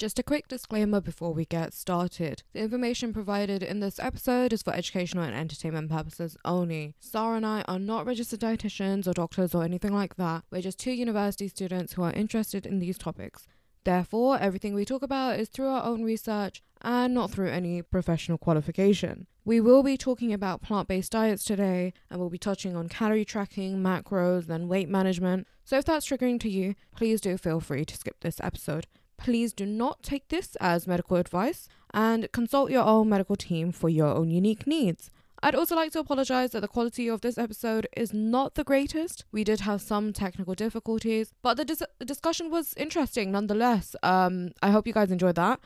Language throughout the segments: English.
Just a quick disclaimer before we get started. The information provided in this episode is for educational and entertainment purposes only. Sara and I are not registered dietitians or doctors or anything like that. We're just two university students who are interested in these topics. Therefore, everything we talk about is through our own research and not through any professional qualification. We will be talking about plant based diets today and we'll be touching on calorie tracking, macros, and weight management. So, if that's triggering to you, please do feel free to skip this episode. Please do not take this as medical advice and consult your own medical team for your own unique needs. I'd also like to apologize that the quality of this episode is not the greatest. We did have some technical difficulties, but the dis- discussion was interesting nonetheless. Um, I hope you guys enjoyed that.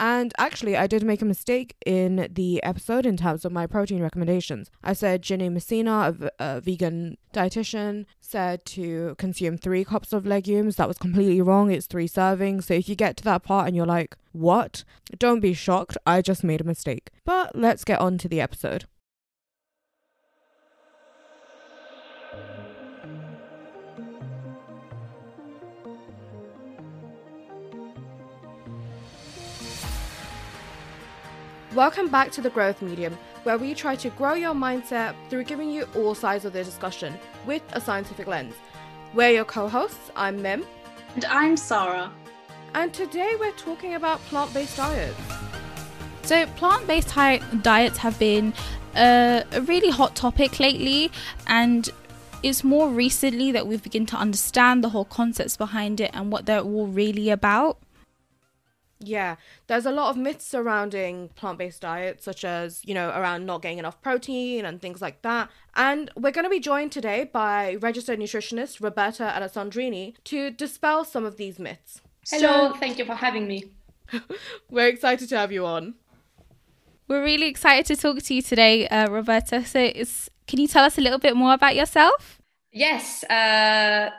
And actually, I did make a mistake in the episode in terms of my protein recommendations. I said Ginny Messina, a vegan dietitian, said to consume three cups of legumes. That was completely wrong. It's three servings. So if you get to that part and you're like, what? Don't be shocked. I just made a mistake. But let's get on to the episode. Welcome back to the Growth Medium, where we try to grow your mindset through giving you all sides of the discussion with a scientific lens. We're your co hosts. I'm Mim. And I'm Sara. And today we're talking about plant based diets. So, plant based diets have been a, a really hot topic lately, and it's more recently that we've begun to understand the whole concepts behind it and what they're all really about. Yeah, there's a lot of myths surrounding plant based diets, such as, you know, around not getting enough protein and things like that. And we're going to be joined today by registered nutritionist Roberta Alessandrini to dispel some of these myths. Hello, so, thank you for having me. we're excited to have you on. We're really excited to talk to you today, uh, Roberta. So, can you tell us a little bit more about yourself? Yes. Uh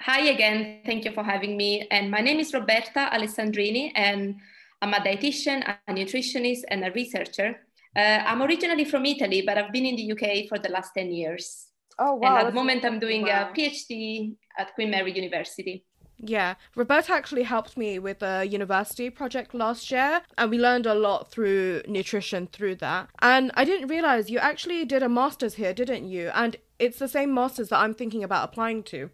Hi again. Thank you for having me. And my name is Roberta Alessandrini, and I'm a dietitian, a nutritionist, and a researcher. Uh, I'm originally from Italy, but I've been in the UK for the last 10 years. Oh, wow. And at the moment, I'm doing wow. a PhD at Queen Mary University. Yeah, Roberta actually helped me with a university project last year, and we learned a lot through nutrition through that. And I didn't realize you actually did a master's here, didn't you? And it's the same master's that I'm thinking about applying to.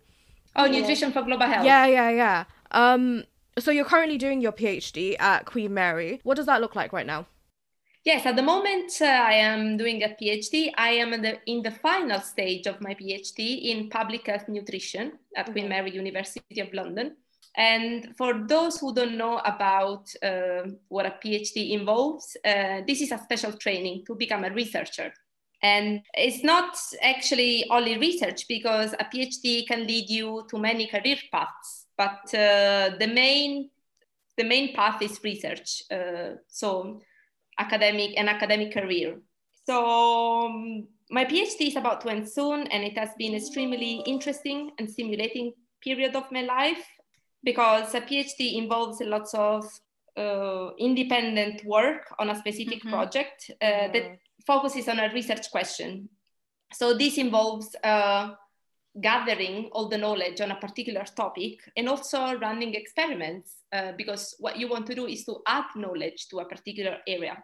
Oh, nutrition for global health. Yeah, yeah, yeah. Um, so you're currently doing your PhD at Queen Mary. What does that look like right now? Yes, at the moment uh, I am doing a PhD. I am in the, in the final stage of my PhD in public health nutrition at mm-hmm. Queen Mary University of London. And for those who don't know about uh, what a PhD involves, uh, this is a special training to become a researcher. And it's not actually only research because a PhD can lead you to many career paths, but uh, the main the main path is research. Uh, so academic and academic career. So um, my PhD is about to end soon, and it has been extremely interesting and stimulating period of my life because a PhD involves lots of uh, independent work on a specific mm-hmm. project uh, mm-hmm. that focuses on a research question. So this involves uh, gathering all the knowledge on a particular topic and also running experiments uh, because what you want to do is to add knowledge to a particular area.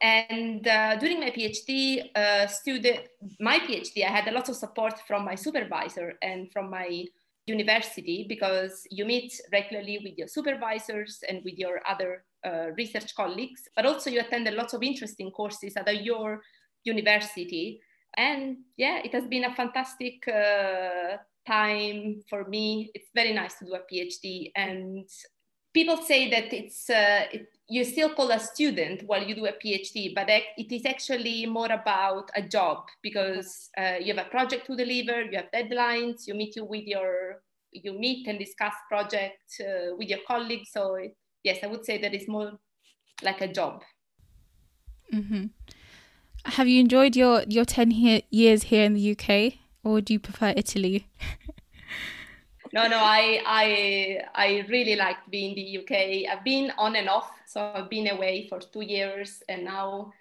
And uh, during my PhD, uh, student, my PhD, I had a lot of support from my supervisor and from my university because you meet regularly with your supervisors and with your other uh, research colleagues, but also you attended lots of interesting courses at your university. And yeah, it has been a fantastic uh, time for me. It's very nice to do a PhD. And people say that it's uh, it, you still call a student while you do a PhD, but it is actually more about a job because uh, you have a project to deliver, you have deadlines, you meet you with your you meet and discuss project uh, with your colleagues. So it, yes, I would say that it's more like a job. Mm-hmm. Have you enjoyed your your ten years here in the UK, or do you prefer Italy? no, no, I I I really liked being in the UK. I've been on and off, so I've been away for two years, and now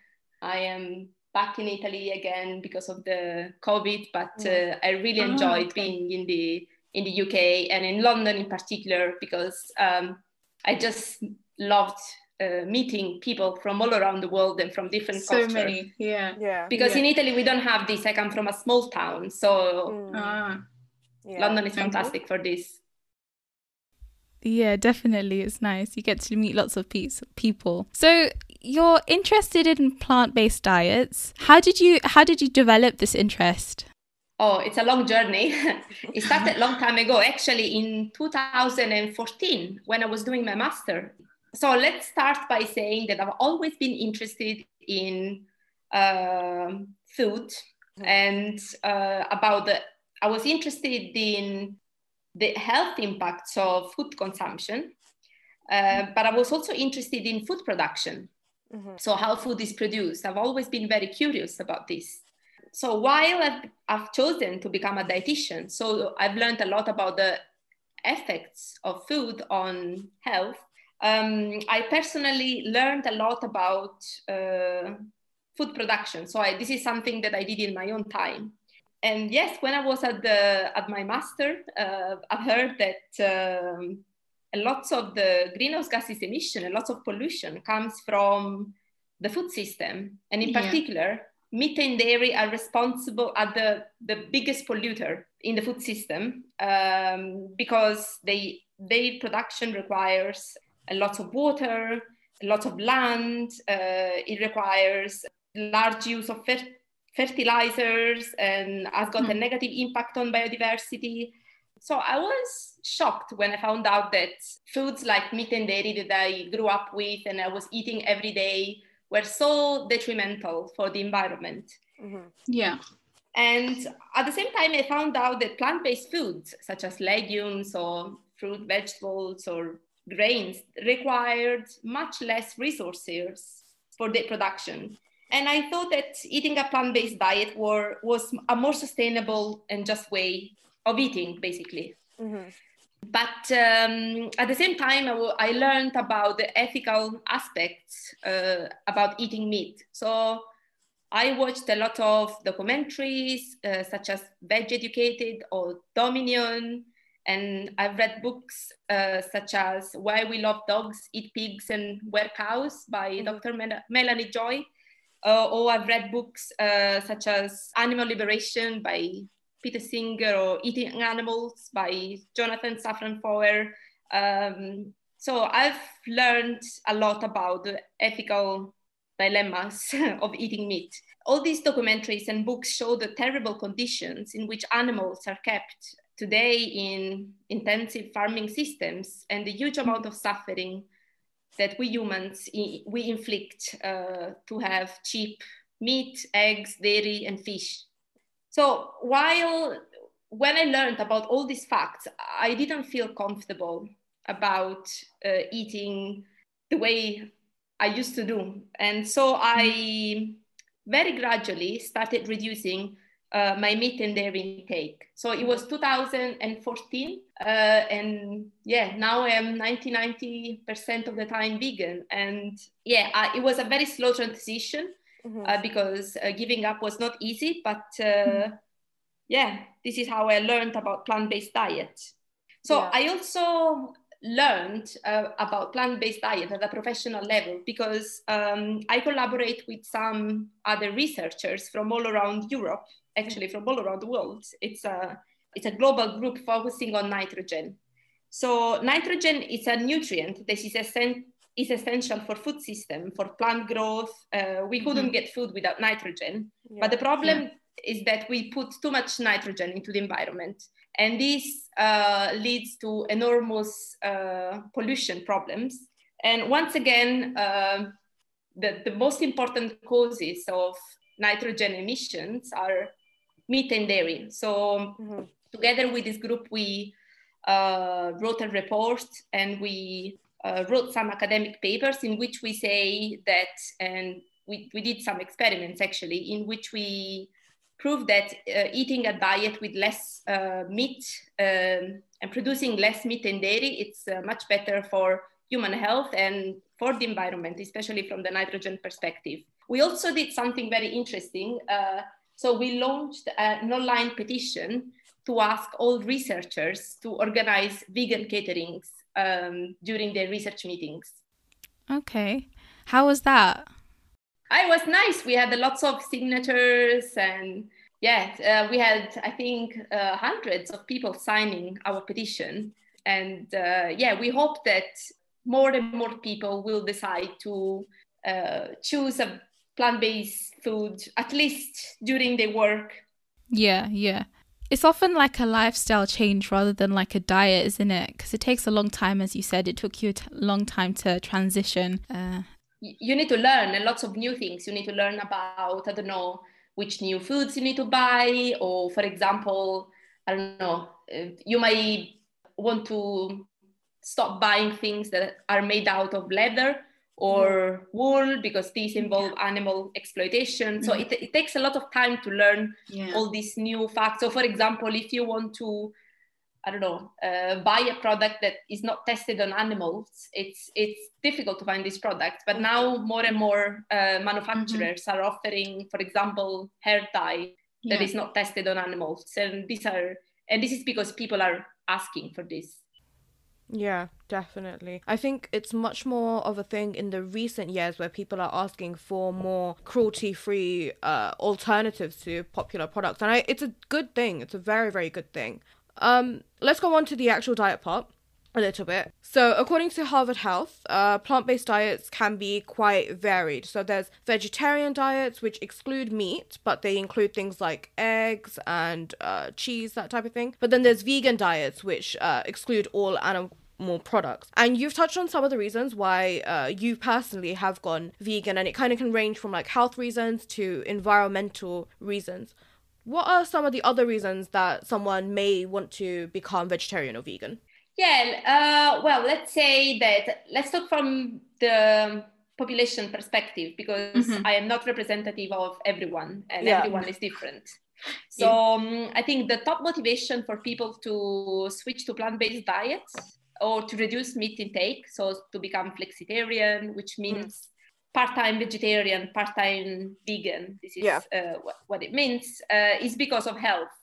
I am back in Italy again because of the COVID. But uh, I really ah, enjoyed okay. being in the in the UK and in London in particular because um, I just loved uh, meeting people from all around the world and from different so cultures. many yeah Yeah. Because Yeah. in Italy we don't have this. I come from a small town, so Mm, ah. yeah. London is Okay. fantastic for this. Yeah, definitely. It's nice. You get to meet lots of pe- people. So you're interested in plant-based diets. How did you how did you develop this interest? Oh, it's a long journey. it started a long time ago, actually in 2014 when I was doing my master. So let's start by saying that I've always been interested in um food and uh, about the. I was interested in the health impacts of food consumption, uh, but I was also interested in food production. Mhm. So how food is produced. I've always been very curious about this so while I've, I've chosen to become a dietitian, so I've learned a lot about the effects of food on health. Um, I personally learned a lot about uh, food production. So I, this is something that I did in my own time. And yes, when I was at the at my master, uh, I heard that um, lots of the greenhouse gases emission, a lots of pollution comes from the food system, and in Yeah. particular, meat and dairy are responsible are the, the biggest polluter in the food system um, because they their production requires a lot of water, a lot of land. Uh, it requires large use of fer- fertilizers and has got a Hmm. negative impact on biodiversity. So I was shocked when I found out that foods like meat and dairy that I grew up with and I was eating every day were so detrimental for the environment. Mhm. Yeah. And at the same time, I found out that plant based foods, such as legumes or fruit, vegetables, or grains, required much less resources for their production. And I thought that eating a plant based diet were, was a more sustainable and just way of eating, basically. Mhm. But um, at the same time, I, learned about the ethical aspects uh, about eating meat. So I watched a lot of documentaries, uh, such as Vegucated or Dominion, and I've read books uh, such as Why We Love Dogs, Eat Pigs, and Wear Cows by Mhm. Dr. Mel- Melanie Joy. Uh, or I've read books uh, such as Animal Liberation by Peter Singer or Eating Animals by Jonathan Safran Foer. Um, so I've learned a lot about the ethical dilemmas of eating meat. All these documentaries and books show the terrible conditions in which animals are kept today in intensive farming systems and the huge amount of suffering that we humans we inflict uh, to have cheap meat, eggs, dairy, and fish. So while when I learned about all these facts, I didn't feel comfortable about uh, eating the way I used to do. And so I very gradually started reducing uh, my meat and dairy intake. So it was 2014. Uh, and yeah, now I am 90, 90% of the time vegan. And yeah, I, it was a very slow transition Mhm. uh, because uh, giving up was not easy. But uh, yeah, this is how I learned about plant-based diet. So Yeah. I also learned uh, about plant-based diet at a professional level because um, I collaborate with some other researchers from all around Europe, actually from all around the world. It's a it's a global group focusing on nitrogen. So nitrogen is a nutrient that is, essen- is essential for food system, for plant growth. Uh, we couldn't get food without nitrogen. Yeah. But the problem is that we put too much nitrogen into the environment. And this uh, leads to enormous uh, pollution problems. And once again, um the, the most important causes of nitrogen emissions are meat and dairy. So Mhm. together with this group, we uh, wrote a report and we uh, wrote some academic papers in which we say that, and we, we did some experiments actually, in which we proved that uh, eating a diet with less uh, meat um, and producing less meat and dairy, it's uh, much better for human health and for the environment, especially from the nitrogen perspective. We also did something very interesting. Uh, so we launched an online petition to ask all researchers to organize vegan caterings um, during the research meetings. Okay. How was that? It was nice. We had lots of signatures and yeah, uh, we had, I think, uh, hundreds of people signing our petition. And uh, yeah, we hope that more and more people will decide to uh, choose a plant based food, at least during their work. Yeah, yeah. It's often like a lifestyle change rather than like a diet, isn't it? Because it takes a long time, as you said. It took you a t- long time to transition. Uh, you need to learn and lots of new things. You need to learn about, I don't know, which new foods you need to buy, or for example, I don't know, uh, you might want to stop buying things that are made out of leather or wool because these involve yeah. animal exploitation. Mm. So it, it takes a lot of time to learn yeah. all these new facts. So, for example, if you want to, I don't know, uh, buy a product that is not tested on animals, it's it's difficult to find this product. But now more and more uh, manufacturers mm-hmm. are offering, for example, hair dye yeah. that is not tested on animals, and these are and this is because people are asking for this. Yeah, definitely. I think it's much more of a thing in the recent years where people are asking for more cruelty-free uh, alternatives to popular products, and I, it's a good thing. It's a very, very good thing. Um, let's go on to the actual diet part a little bit. So, according to Harvard Health, uh, plant based diets can be quite varied. So, there's vegetarian diets which exclude meat, but they include things like eggs and uh, cheese, that type of thing. But then there's vegan diets which uh, exclude all animal more products. And you've touched on some of the reasons why uh, you personally have gone vegan, and it kind of can range from like health reasons to environmental reasons. What are some of the other reasons that someone may want to become vegetarian or vegan? Yeah, uh, well, let's say that let's talk from the population perspective because mm-hmm. I am not representative of everyone and yeah. everyone is different. So um, I think the top motivation for people to switch to plant-based diets or to reduce meat intake, so to become flexitarian, which mm. means mm. part-time vegetarian, part-time vegan. This is yeah. uh, what, what, it means. Uh, is because of health.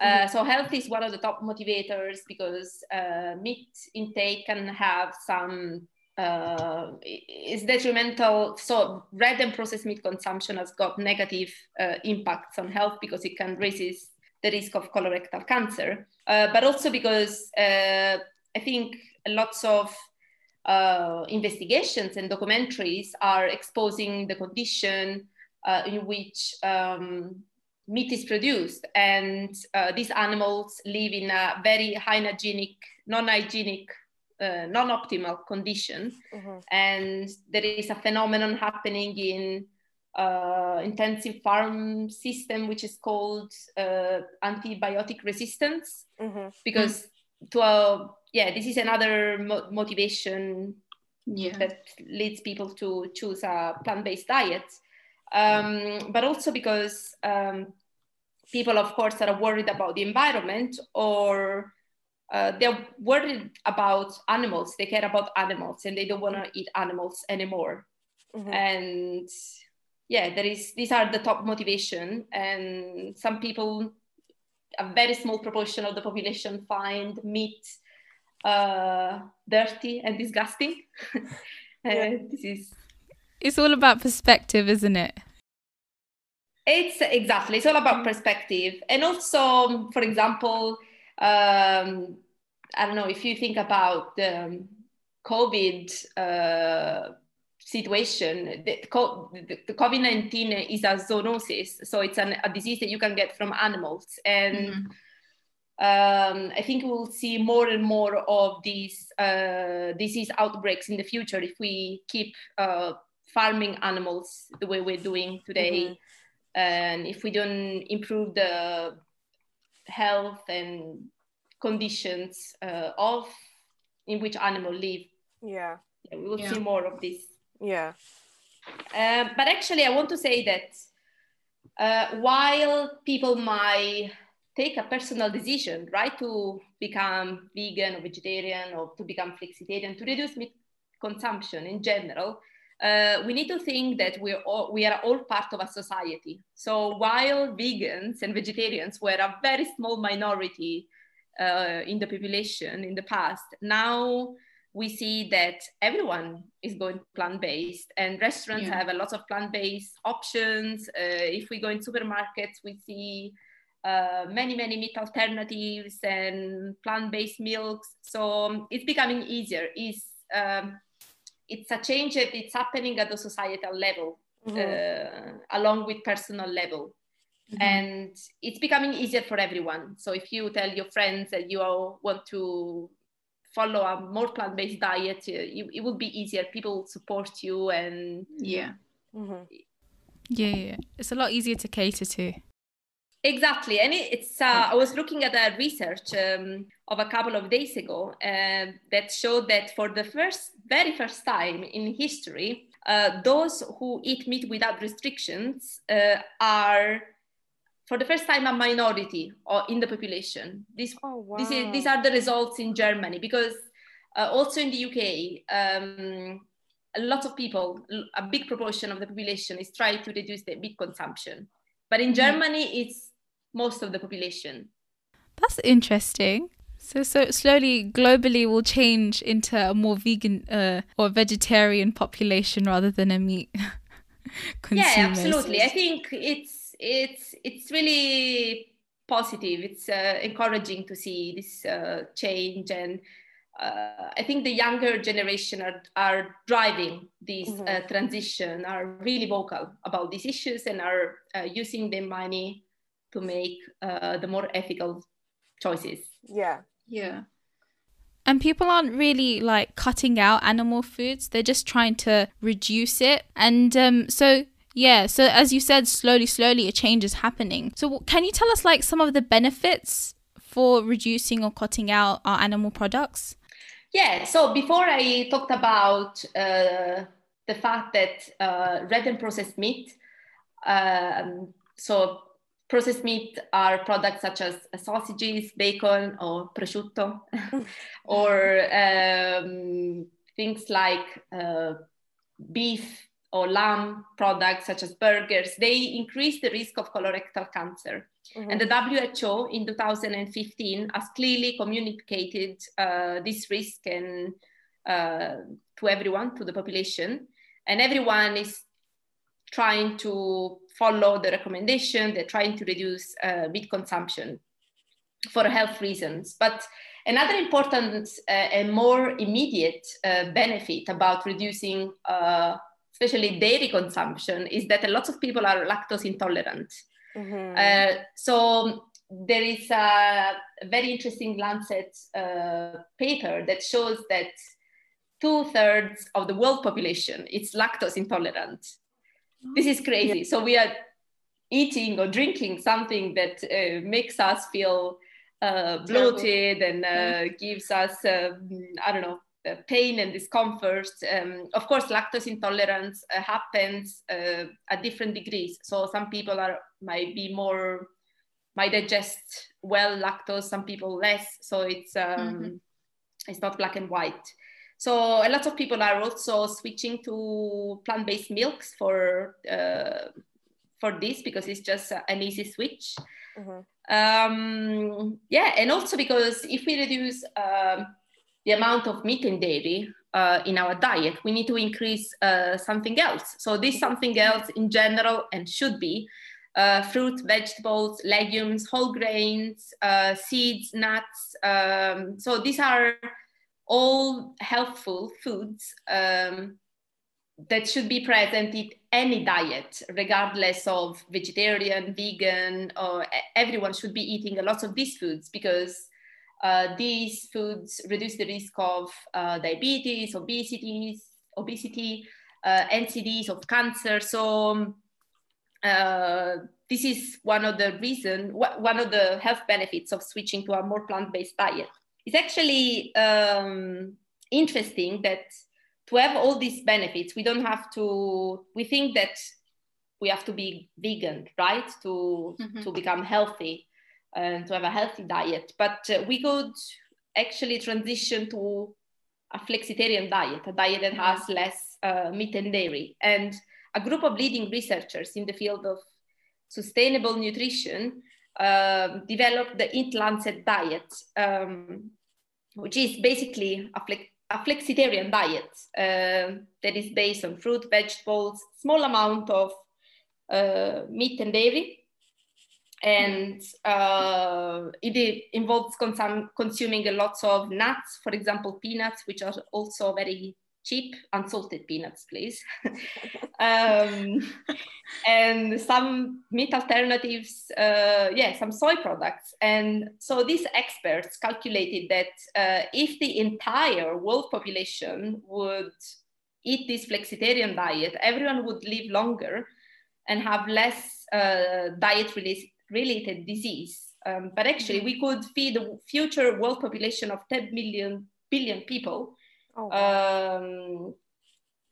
Uh, mm-hmm. so health is one of the top motivators because uh, meat intake can have some uh, is detrimental. So red and processed meat consumption has got negative uh, impacts on health because it can raise the risk of colorectal cancer, uh, but also because uh, I think lots of uh, investigations and documentaries are exposing the condition uh, in which um, meat is produced. And uh, these animals live in a very hygienic, non-hygienic, uh, non-optimal condition. Mm-hmm. And there is a phenomenon happening in uh, intensive farm system, which is called uh, antibiotic resistance, mm-hmm. because to a yeah, this is another mo- motivation yeah. that leads people to choose a plant-based diet. Um, but also because um, people, of course, that are worried about the environment or uh, they're worried about animals. They care about animals and they don't want to eat animals anymore. Mm-hmm. And yeah, there is. These are the top motivation, and some people, a very small proportion of the population, find meat uh, dirty and disgusting. uh, this is. It's all about perspective, isn't it? It's exactly. It's all about perspective, and also, for example, um, I don't know if you think about the COVID uh, situation. The, the COVID nineteen is a zoonosis, so it's an, a disease that you can get from animals, and mm-hmm um, I think we'll see more and more of these uh, disease outbreaks in the future if we keep uh, farming animals the way we're doing today. Mm-hmm. And if we don't improve the health and conditions uh, of in which animals live, yeah, yeah we will yeah. see more of this. Yeah. Uh, but actually, I want to say that uh, while people might take a personal decision, right, to become vegan or vegetarian or to become flexitarian, to reduce meat consumption in general, uh, we need to think that we're all, we are all part of a society. So while vegans and vegetarians were a very small minority uh, in the population in the past, now we see that everyone is going plant-based and restaurants yeah. have a lot of plant-based options. Uh, if we go in supermarkets, we see uh, many, many meat alternatives and plant-based milks. So um, it's becoming easier. It's, um, it's a change that it's happening at the societal level, mm-hmm. uh, along with personal level. Mm-hmm. And it's becoming easier for everyone. So if you tell your friends that you want to follow a more plant-based diet, uh, you, it will be easier. People support you and yeah. Mm-hmm. Yeah, yeah, it's a lot easier to cater to. Exactly, and it's. Uh, I was looking at a research um, of a couple of days ago uh, that showed that for the first, very first time in history, uh, those who eat meat without restrictions uh, are for the first time a minority or in the population. This, oh, wow. this is, these are the results in Germany because uh, also in the UK, um, a lot of people, a big proportion of the population is trying to reduce their meat consumption. But in mm. Germany, it's most of the population. That's interesting. So, so slowly, globally, will change into a more vegan uh, or vegetarian population rather than a meat. yeah, absolutely. I think it's it's it's really positive. It's uh, encouraging to see this uh, change, and uh, I think the younger generation are are driving this mm-hmm. Uh, transition, are really vocal about these issues, and are uh, using their money to make uh, the more ethical choices. Yeah, yeah. And people aren't really like cutting out animal foods; they're just trying to reduce it. And um, so yeah, so as you said, slowly, slowly a change is happening. So, can you tell us like some of the benefits for reducing or cutting out our animal products? Yeah, so before I talked about uh, the fact that uh, red and processed meat, um, so processed meat are products such as sausages, bacon, or prosciutto, or um, things like uh, beef or lamb products such as burgers, they increase the risk of colorectal cancer. Mm-hmm. And the WHO in 2015 has clearly communicated uh, this risk and uh, to everyone, to the population, and everyone is trying to follow the recommendation. They're trying to reduce uh, meat consumption for health reasons. But another important uh, and more immediate uh, benefit about reducing uh, especially dairy consumption, is that a lot of people are lactose intolerant. Mm-hmm. Uh, so there is a very interesting Lancet uh, paper that shows that two thirds of the world population is lactose intolerant. This is crazy. Yeah. So we are eating or drinking something that uh, makes us feel uh, bloated and uh, mm-hmm. gives us, um, I don't know, pain and discomfort. Um, of course, lactose intolerance uh, happens uh, at different degrees. So some people are might be more might digest well lactose, some people less. So it's um, mm-hmm. it's not black and white. So a lot of people are also switching to plant-based milks for uh, for this because it's just an easy switch. Mm-hmm. Um, yeah, and also because if we reduce um, the amount of meat and dairy uh, in our diet, we need to increase uh, something else. So this something else in general and should be uh, fruit, vegetables, legumes, whole grains, uh, seeds, nuts. Um, so these are all helpful foods um, that should be present in any diet, regardless of vegetarian, vegan, or everyone should be eating a lot of these foods because uh, these foods reduce the risk of uh, diabetes, obesity, obesity, uh, NCDs, of cancer. So um, uh, this is one of the reason, one of the health benefits of switching to a more plant-based diet. It's actually um, interesting that to have all these benefits, we don't have to. We think that we have to be vegan, right, to mm-hmm. to become healthy and to have a healthy diet. But uh, we could actually transition to a flexitarian diet, a diet that has mm-hmm. less uh, meat and dairy. And a group of leading researchers in the field of sustainable nutrition uh, developed the Eat Lancet diet, um, which is basically a, flex- a flexitarian diet uh, that is based on fruit, vegetables, small amount of uh, meat and dairy. And uh, it involves consum- consuming a lot of nuts, for example, peanuts, which are also very cheap unsalted peanuts, please. um, and some meat alternatives, uh, yeah, some soy products. And so these experts calculated that uh, if the entire world population would eat this flexitarian diet, everyone would live longer and have less uh, diet related disease. Um, but actually, we could feed the future world population of 10 million billion people oh, um,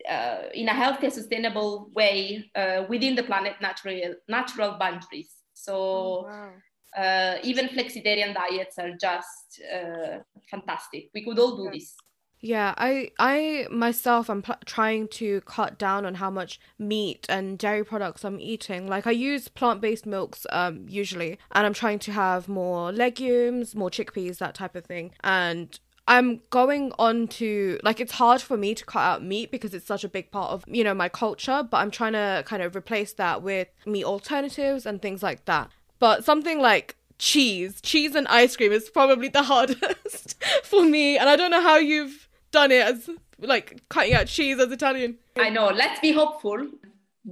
uh, in a healthy, sustainable way uh, within the planet natural natural boundaries. So oh, wow. uh, even flexitarian diets are just uh, fantastic. We could all do this. Yeah, I I myself am pl- trying to cut down on how much meat and dairy products I'm eating. Like I use plant-based milks um usually, and I'm trying to have more legumes, more chickpeas, that type of thing. And I'm going on to like it's hard for me to cut out meat because it's such a big part of you know my culture, but I'm trying to kind of replace that with meat alternatives and things like that. But something like cheese, cheese and ice cream is probably the hardest for me, and I don't know how you've done it as like cutting out cheese as Italian. I know. Let's be hopeful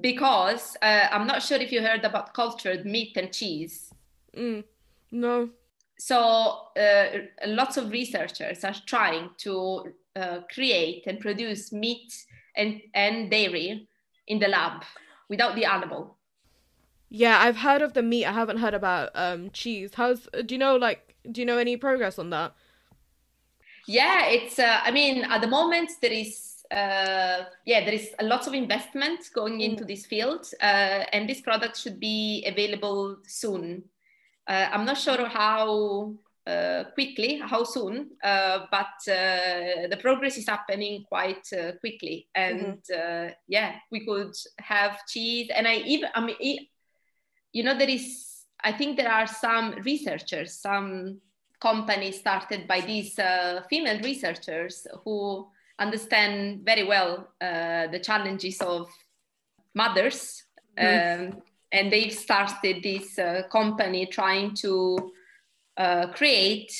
because uh, I'm not sure if you heard about cultured meat and cheese. Mm, no so uh, lots of researchers are trying to uh, create and produce meat and, and dairy in the lab without the animal. Yeah, I've heard of the meat. I haven't heard about um, cheese. How's do you know like do you know any progress on that? Yeah, it's. Uh, I mean, at the moment there is. Uh, yeah, there is a lot of investment going mm. into this field, uh, and this product should be available soon. Uh, I'm not sure how uh, quickly, how soon, uh, but the progress is happening quite quickly. And mm-hmm. yeah, we could have cheese. And I even, I mean, you know, there is, I think there are some researchers, some companies started by these uh, female researchers who understand very well uh, the challenges of mothers mm-hmm. um, and they've started this uh, company trying to uh, create.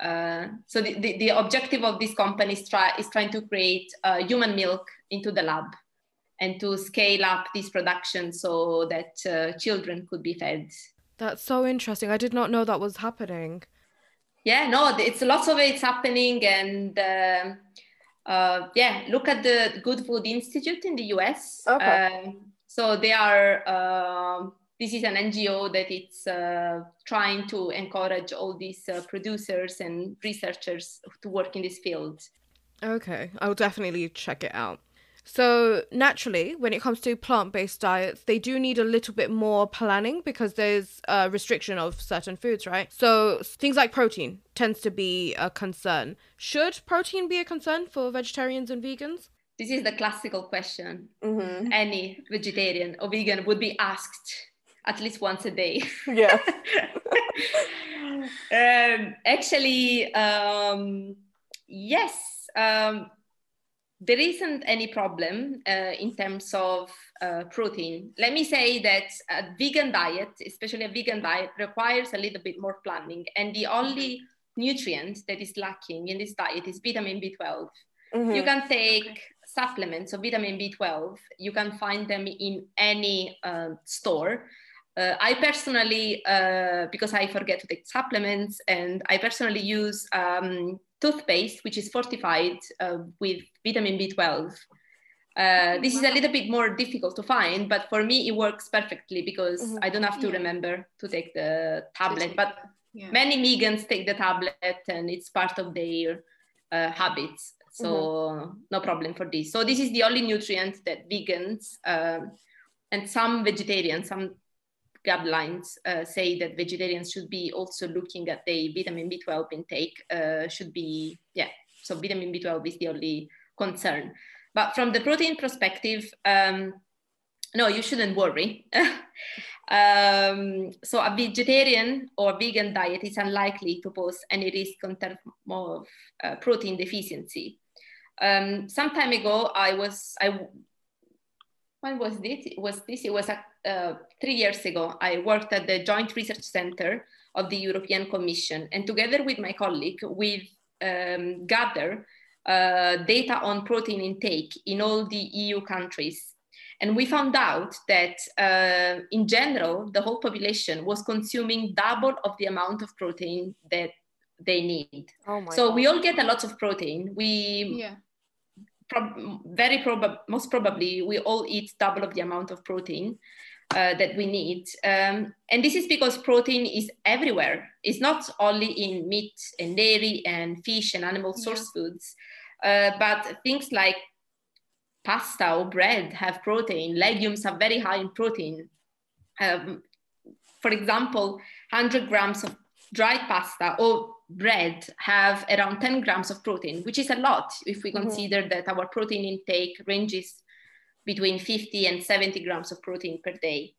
Uh, so the, the, the, objective of this company is, try, is trying to create uh, human milk into the lab and to scale up this production so that uh, children could be fed. That's so interesting. I did not know that was happening. Yeah, no, it's lots of it's happening, and um, uh, yeah, look at the Good Food Institute in the US. Okay. Um, so they are, uh, this is an NGO that it's uh, trying to encourage all these uh, producers and researchers to work in this field. Okay, I'll definitely check it out. So, naturally, when it comes to plant based diets, they do need a little bit more planning because there's a restriction of certain foods, right? So, things like protein tends to be a concern. Should protein be a concern for vegetarians and vegans? This is the classical question mm-hmm. any vegetarian or vegan would be asked at least once a day. Yeah. um, actually, um, yes, um, there isn't any problem uh, in terms of uh, protein. Let me say that a vegan diet, especially a vegan diet, requires a little bit more planning. And the only nutrient that is lacking in this diet is vitamin B12. Mm-hmm. You can take supplements of vitamin B12. You can find them in any uh, store. Uh, I personally, uh, because I forget to take supplements, and I personally use um, toothpaste, which is fortified uh, with vitamin B12. Uh, this is a little bit more difficult to find, but for me it works perfectly because mm-hmm. I don't have to yeah. remember to take the tablet. But yeah. many vegans take the tablet, and it's part of their uh, habits so mm-hmm. no problem for this so this is the only nutrient that vegans uh, and some vegetarians some guidelines uh, say that vegetarians should be also looking at the vitamin b12 intake uh, should be yeah so vitamin b12 is the only concern but from the protein perspective um, no you shouldn't worry um, so a vegetarian or vegan diet is unlikely to pose any risk in terms of uh, protein deficiency Um, some time ago, I was I. When was this? It was this? It was uh, three years ago. I worked at the Joint Research Center of the European Commission, and together with my colleague, we um, gather uh, data on protein intake in all the EU countries. And we found out that uh, in general, the whole population was consuming double of the amount of protein that they need. Oh so God. we all get a lot of protein. We yeah. Prob- very probably, most probably, we all eat double of the amount of protein uh, that we need. Um, and this is because protein is everywhere. It's not only in meat and dairy and fish and animal source yeah. foods, uh, but things like pasta or bread have protein. Legumes are very high in protein. Um, for example, 100 grams of dried pasta or bread have around 10 grams of protein, which is a lot if we mm-hmm. consider that our protein intake ranges between 50 and 70 grams of protein per day.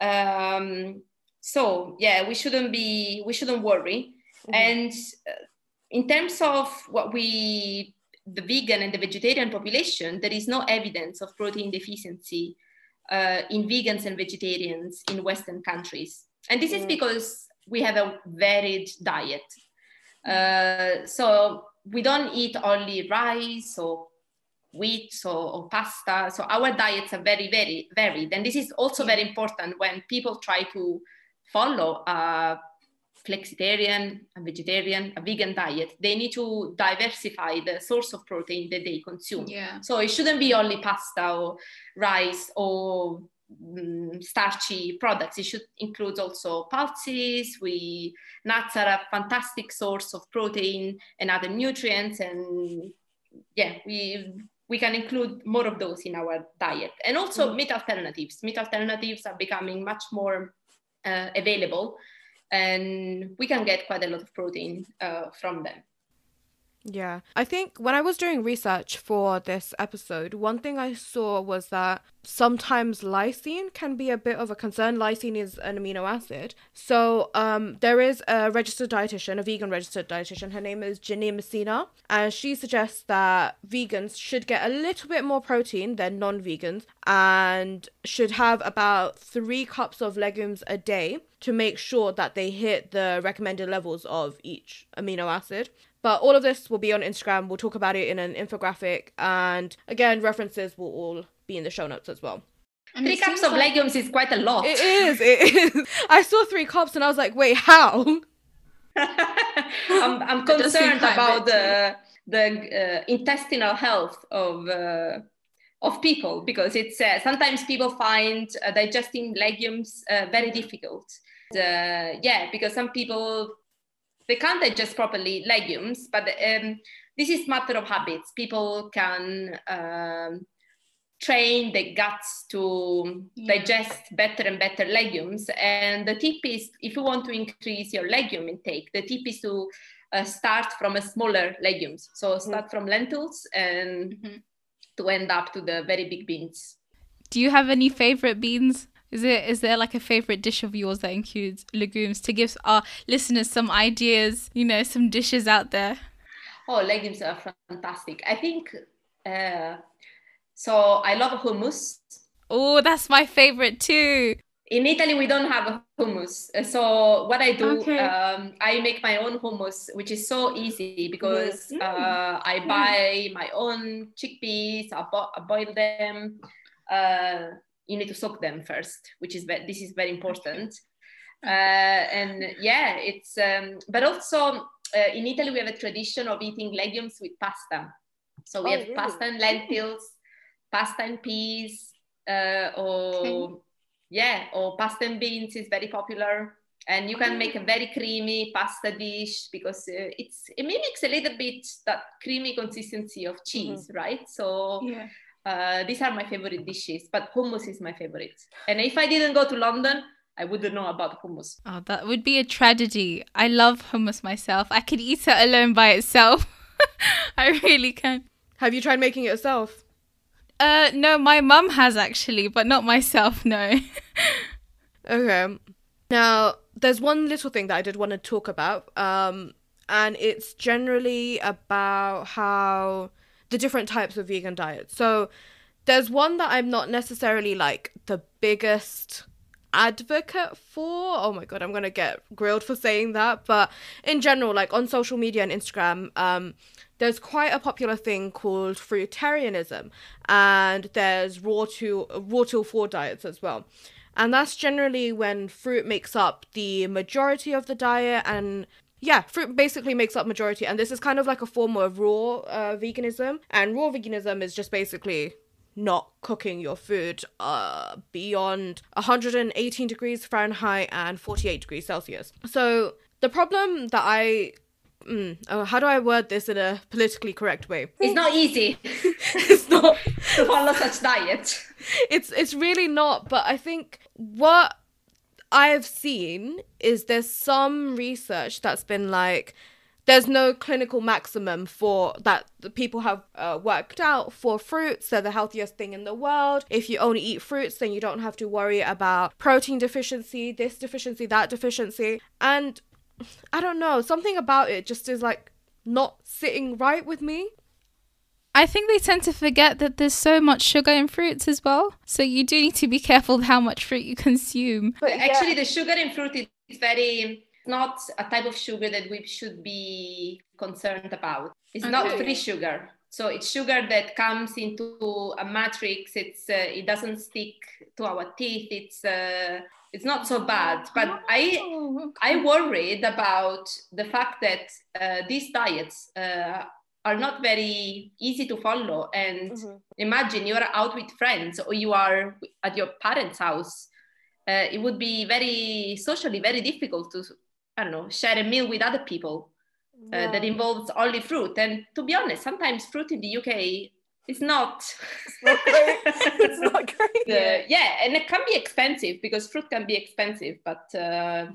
Um, so yeah, we shouldn't be, we shouldn't worry. Mm-hmm. And uh, in terms of what we, the vegan and the vegetarian population, there is no evidence of protein deficiency uh, in vegans and vegetarians in Western countries. And this mm. is because we have a varied diet. Uh, so we don't eat only rice or wheat or, or, pasta. So our diets are very, very varied. And this is also very important when people try to follow a flexitarian, a vegetarian, a vegan diet. They need to diversify the source of protein that they consume. Yeah. So it shouldn't be only pasta or rice or um, starchy products. It should include also pulses. We nuts are a fantastic source of protein and other nutrients, and yeah, we we can include more of those in our diet. And also mm. meat alternatives. Meat alternatives are becoming much more uh, available, and we can get quite a lot of protein uh, from them. Yeah. I think when I was doing research for this episode, one thing I saw was that sometimes lysine can be a bit of a concern. Lysine is an amino acid. So um, there is a registered dietitian, a vegan registered dietitian. Her name is Ginny Messina. And she suggests that vegans should get a little bit more protein than non vegans and should have about three cups of legumes a day to make sure that they hit the recommended levels of each amino acid. But all of this will be on Instagram. We'll talk about it in an infographic. And again, references will all be in the show notes as well. And three cups of like... legumes is quite a lot. It is. It is. I saw three cups and I was like, wait, how? I'm, I'm concerned about the the uh, intestinal health of uh, of people because it's uh, sometimes people find uh, digesting legumes uh, very difficult. Uh, yeah, because some people they can't digest properly legumes, but um, this is matter of habits. People can um, train the guts to yeah. digest better and better legumes. And the tip is, if you want to increase your legume intake, the tip is to uh, start from a smaller legumes. So mm-hmm. start mm-hmm. from lentils and mm-hmm. to end up to the very big beans. Do you have any favorite beans? Is it is there like a favorite dish of yours that includes legumes to give our listeners some ideas, you know, some dishes out there? Oh, legumes are fantastic. I think uh, so. I love hummus. Oh, that's my favorite too. In Italy, we don't have hummus. So what I do, okay. um, I make my own hummus, which is so easy because mm. uh, I buy my own chickpeas. I, bo- I boil them. Uh, you need to soak them first, which is this is very important. Uh, and yeah, it's um, but also uh, in Italy we have a tradition of eating legumes with pasta. So we oh, have really? pasta and lentils, pasta and peas, uh, or okay. yeah, or pasta and beans is very popular. And you can make a very creamy pasta dish because uh, it's it mimics a little bit that creamy consistency of cheese, mm-hmm. right? So yeah uh, these are my favorite dishes, but hummus is my favorite. And if I didn't go to London, I wouldn't know about hummus. Oh, that would be a tragedy. I love hummus myself. I could eat it alone by itself. I really can. Have you tried making it yourself? Uh, no, my mum has actually, but not myself. No. okay. Now, there's one little thing that I did want to talk about. Um, and it's generally about how the different types of vegan diets. So there's one that I'm not necessarily like the biggest advocate for. Oh my god, I'm gonna get grilled for saying that. But in general, like on social media and Instagram, um, there's quite a popular thing called fruitarianism, and there's raw to raw till four diets as well. And that's generally when fruit makes up the majority of the diet and yeah, fruit basically makes up majority, and this is kind of like a form of raw uh, veganism. And raw veganism is just basically not cooking your food uh, beyond 118 degrees Fahrenheit and 48 degrees Celsius. So the problem that I Mm, oh, how do I word this in a politically correct way? It's not easy. it's not to follow such diet. It's it's really not. But I think what I've seen is there's some research that's been like there's no clinical maximum for that people have uh, worked out for fruits they're the healthiest thing in the world if you only eat fruits then you don't have to worry about protein deficiency this deficiency that deficiency and i don't know something about it just is like not sitting right with me I think they tend to forget that there's so much sugar in fruits as well. So you do need to be careful how much fruit you consume. But actually, the sugar in fruit is very not a type of sugar that we should be concerned about. It's okay. not free sugar. So it's sugar that comes into a matrix. It's uh, it doesn't stick to our teeth. It's uh, it's not so bad. But I oh, I worried about the fact that uh, these diets uh, are not very easy to follow. And mm-hmm. imagine you are out with friends or you are at your parents' house. Uh, it would be very socially very difficult to I don't know, share a meal with other people uh, that involves only fruit. And to be honest, sometimes fruit in the UK is not. It's not great. it's not great. Uh, yeah, and it can be expensive because fruit can be expensive, but. Uh,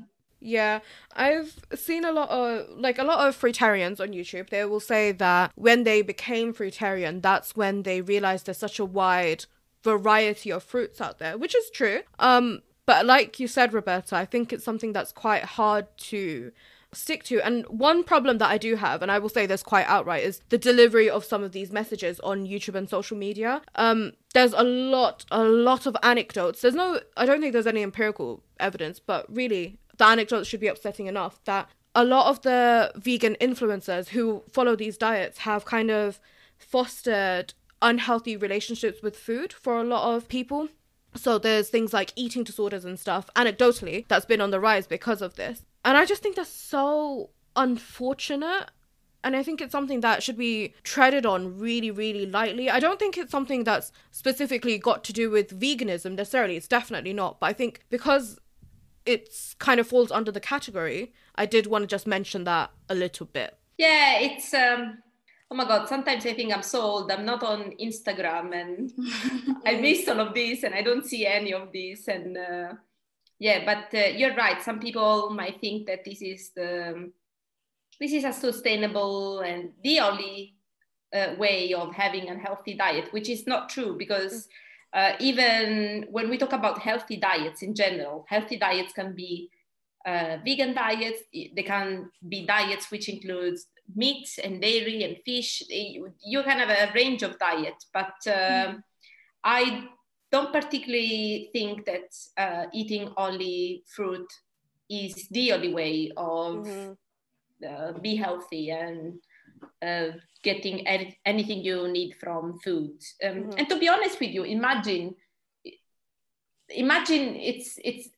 yeah, I've seen a lot of like a lot of fruitarians on YouTube. They will say that when they became fruitarian, that's when they realized there's such a wide variety of fruits out there, which is true. Um, but like you said, Roberta, I think it's something that's quite hard to stick to. And one problem that I do have, and I will say this quite outright, is the delivery of some of these messages on YouTube and social media. Um, there's a lot, a lot of anecdotes. There's no, I don't think there's any empirical evidence, but really, the anecdotes should be upsetting enough that a lot of the vegan influencers who follow these diets have kind of fostered unhealthy relationships with food for a lot of people. So there's things like eating disorders and stuff, anecdotally, that's been on the rise because of this. And I just think that's so unfortunate. And I think it's something that should be treaded on really, really lightly. I don't think it's something that's specifically got to do with veganism necessarily. It's definitely not. But I think because it's kind of falls under the category, I did want to just mention that a little bit. Yeah, it's um oh my god sometimes i think i'm so old i'm not on instagram and i miss all of this and i don't see any of this and uh, yeah but uh, you're right some people might think that this is the this is a sustainable and the only uh, way of having a healthy diet which is not true because uh, even when we talk about healthy diets in general healthy diets can be uh, vegan diets they can be diets which includes meat and dairy and fish. You can have a range of diet, but mm. I don't particularly think that uh, eating only fruit is the only way of mm-hmm. uh, be healthy and uh, getting any, anything you need from food. Um, mm-hmm. And to be honest with you, imagine imagine it's it's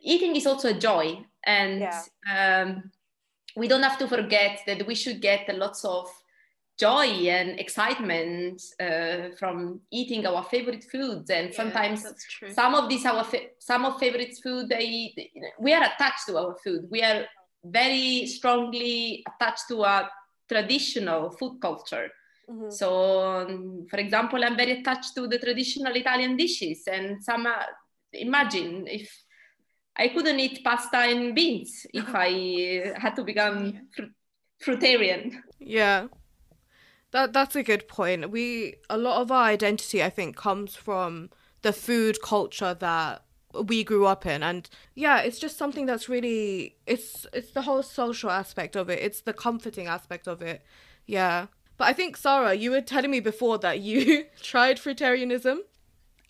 eating is also a joy and yeah. um, we don't have to forget that we should get lots of joy and excitement uh, from eating our favorite foods and yeah, sometimes some of these our fa- some of favorite food they, they, we are attached to our food we are very strongly attached to a traditional food culture mm-hmm. so um, for example i'm very attached to the traditional italian dishes and some uh, imagine if I couldn't eat pasta and beans if I had to become fr- fruitarian. Yeah. That that's a good point. We a lot of our identity I think comes from the food culture that we grew up in and yeah it's just something that's really it's it's the whole social aspect of it it's the comforting aspect of it yeah But I think Sara, you were telling me before that you tried fruitarianism.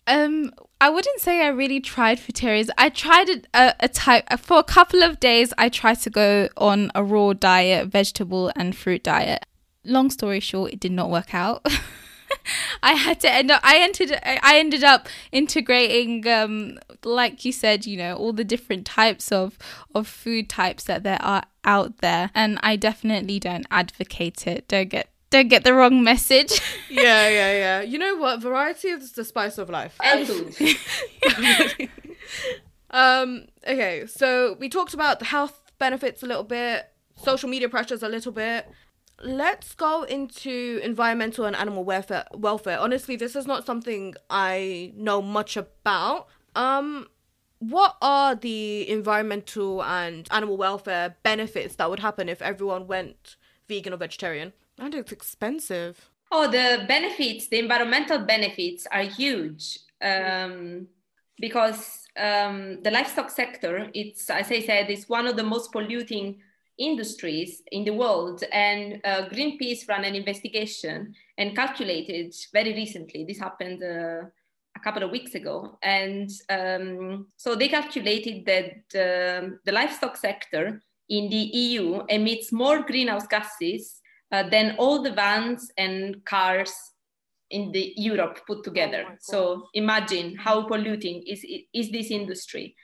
Um, I wouldn't say I really tried fruitarianism. I tried a, a type for a couple of days. I tried to go on a raw diet, vegetable and fruit diet. Long story short, it did not work out. I had to end up. I entered. I ended up integrating, um, like you said, you know, all the different types of of food types that there are out there, and I definitely don't advocate it. Don't get don't get the wrong message. yeah, yeah, yeah. You know what? Variety is the spice of life. Um. Okay, so we talked about the health benefits a little bit, social media pressures a little bit let's go into environmental and animal welfare welfare. Honestly this is not something i know much about. Um what are the environmental and animal welfare benefits that would happen if everyone went vegan or vegetarian? And it's expensive. Oh the benefits the environmental benefits are huge um, because um, the livestock sector it's as i said is one of the most polluting industries in the world. And uh, Greenpeace ran an investigation and calculated very recently, this happened uh, a couple of weeks ago. And um, so they calculated that um, the livestock sector in the EU emits more greenhouse gases uh, than all the vans and cars in the Europe put together. Oh so imagine how polluting is, is this industry.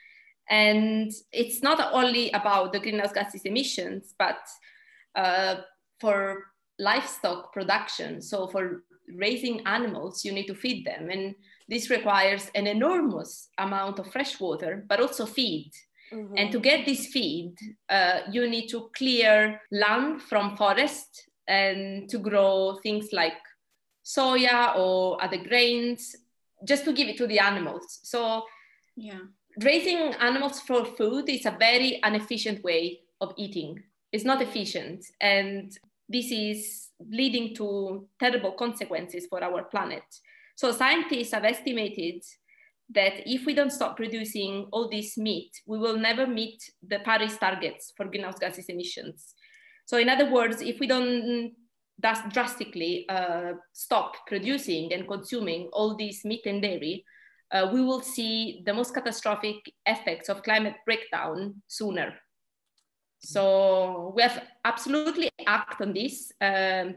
And it's not only about the greenhouse gases emissions, but uh, for livestock production, so for raising animals, you need to feed them. And this requires an enormous amount of fresh water, but also feed. Mm-hmm. And to get this feed, uh, you need to clear land from forest and to grow things like soya or other grains, just to give it to the animals. So yeah raising animals for food is a very inefficient way of eating. It's not efficient. And this is leading to terrible consequences for our planet. So scientists have estimated that if we don't stop producing all this meat, we will never meet the Paris targets for greenhouse gases emissions. So in other words, if we don't drastically uh, stop producing and consuming all this meat and dairy, uh, we will see the most catastrophic effects of climate breakdown sooner. So we have absolutely act on this. Um,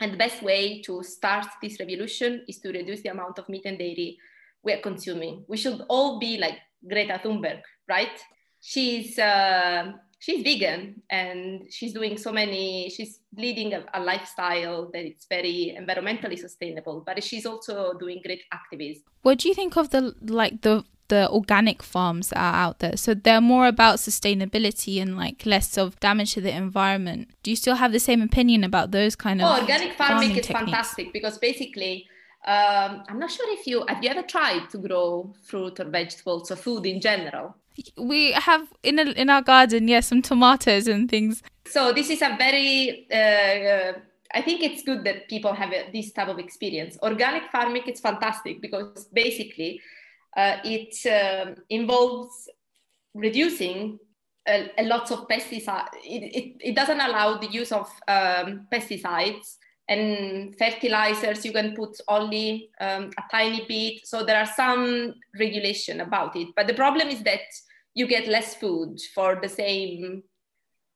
and the best way to start this revolution is to reduce the amount of meat and dairy we are consuming. We should all be like Greta Thunberg, right? She's uh, she's vegan and she's doing so many she's leading a, a, lifestyle that it's very environmentally sustainable but she's also doing great activism. What do you think of the like the the organic farms that are out there? So they're more about sustainability and like less of damage to the environment. Do you still have the same opinion about those kind of oh, organic farming, farming is techniques? fantastic because basically um, i'm not sure if you have you ever tried to grow fruit or vegetables or food in general we have in a, in our garden, yes, some tomatoes and things. So this is a very. Uh, uh, I think it's good that people have a, this type of experience. Organic farming is fantastic because basically uh, it um, involves reducing a, a lot of pesticides. It, it, it, doesn't allow the use of um, pesticides and fertilizers you can put only um, a tiny bit. So there are some regulation about it. But the problem is that you get less food for the same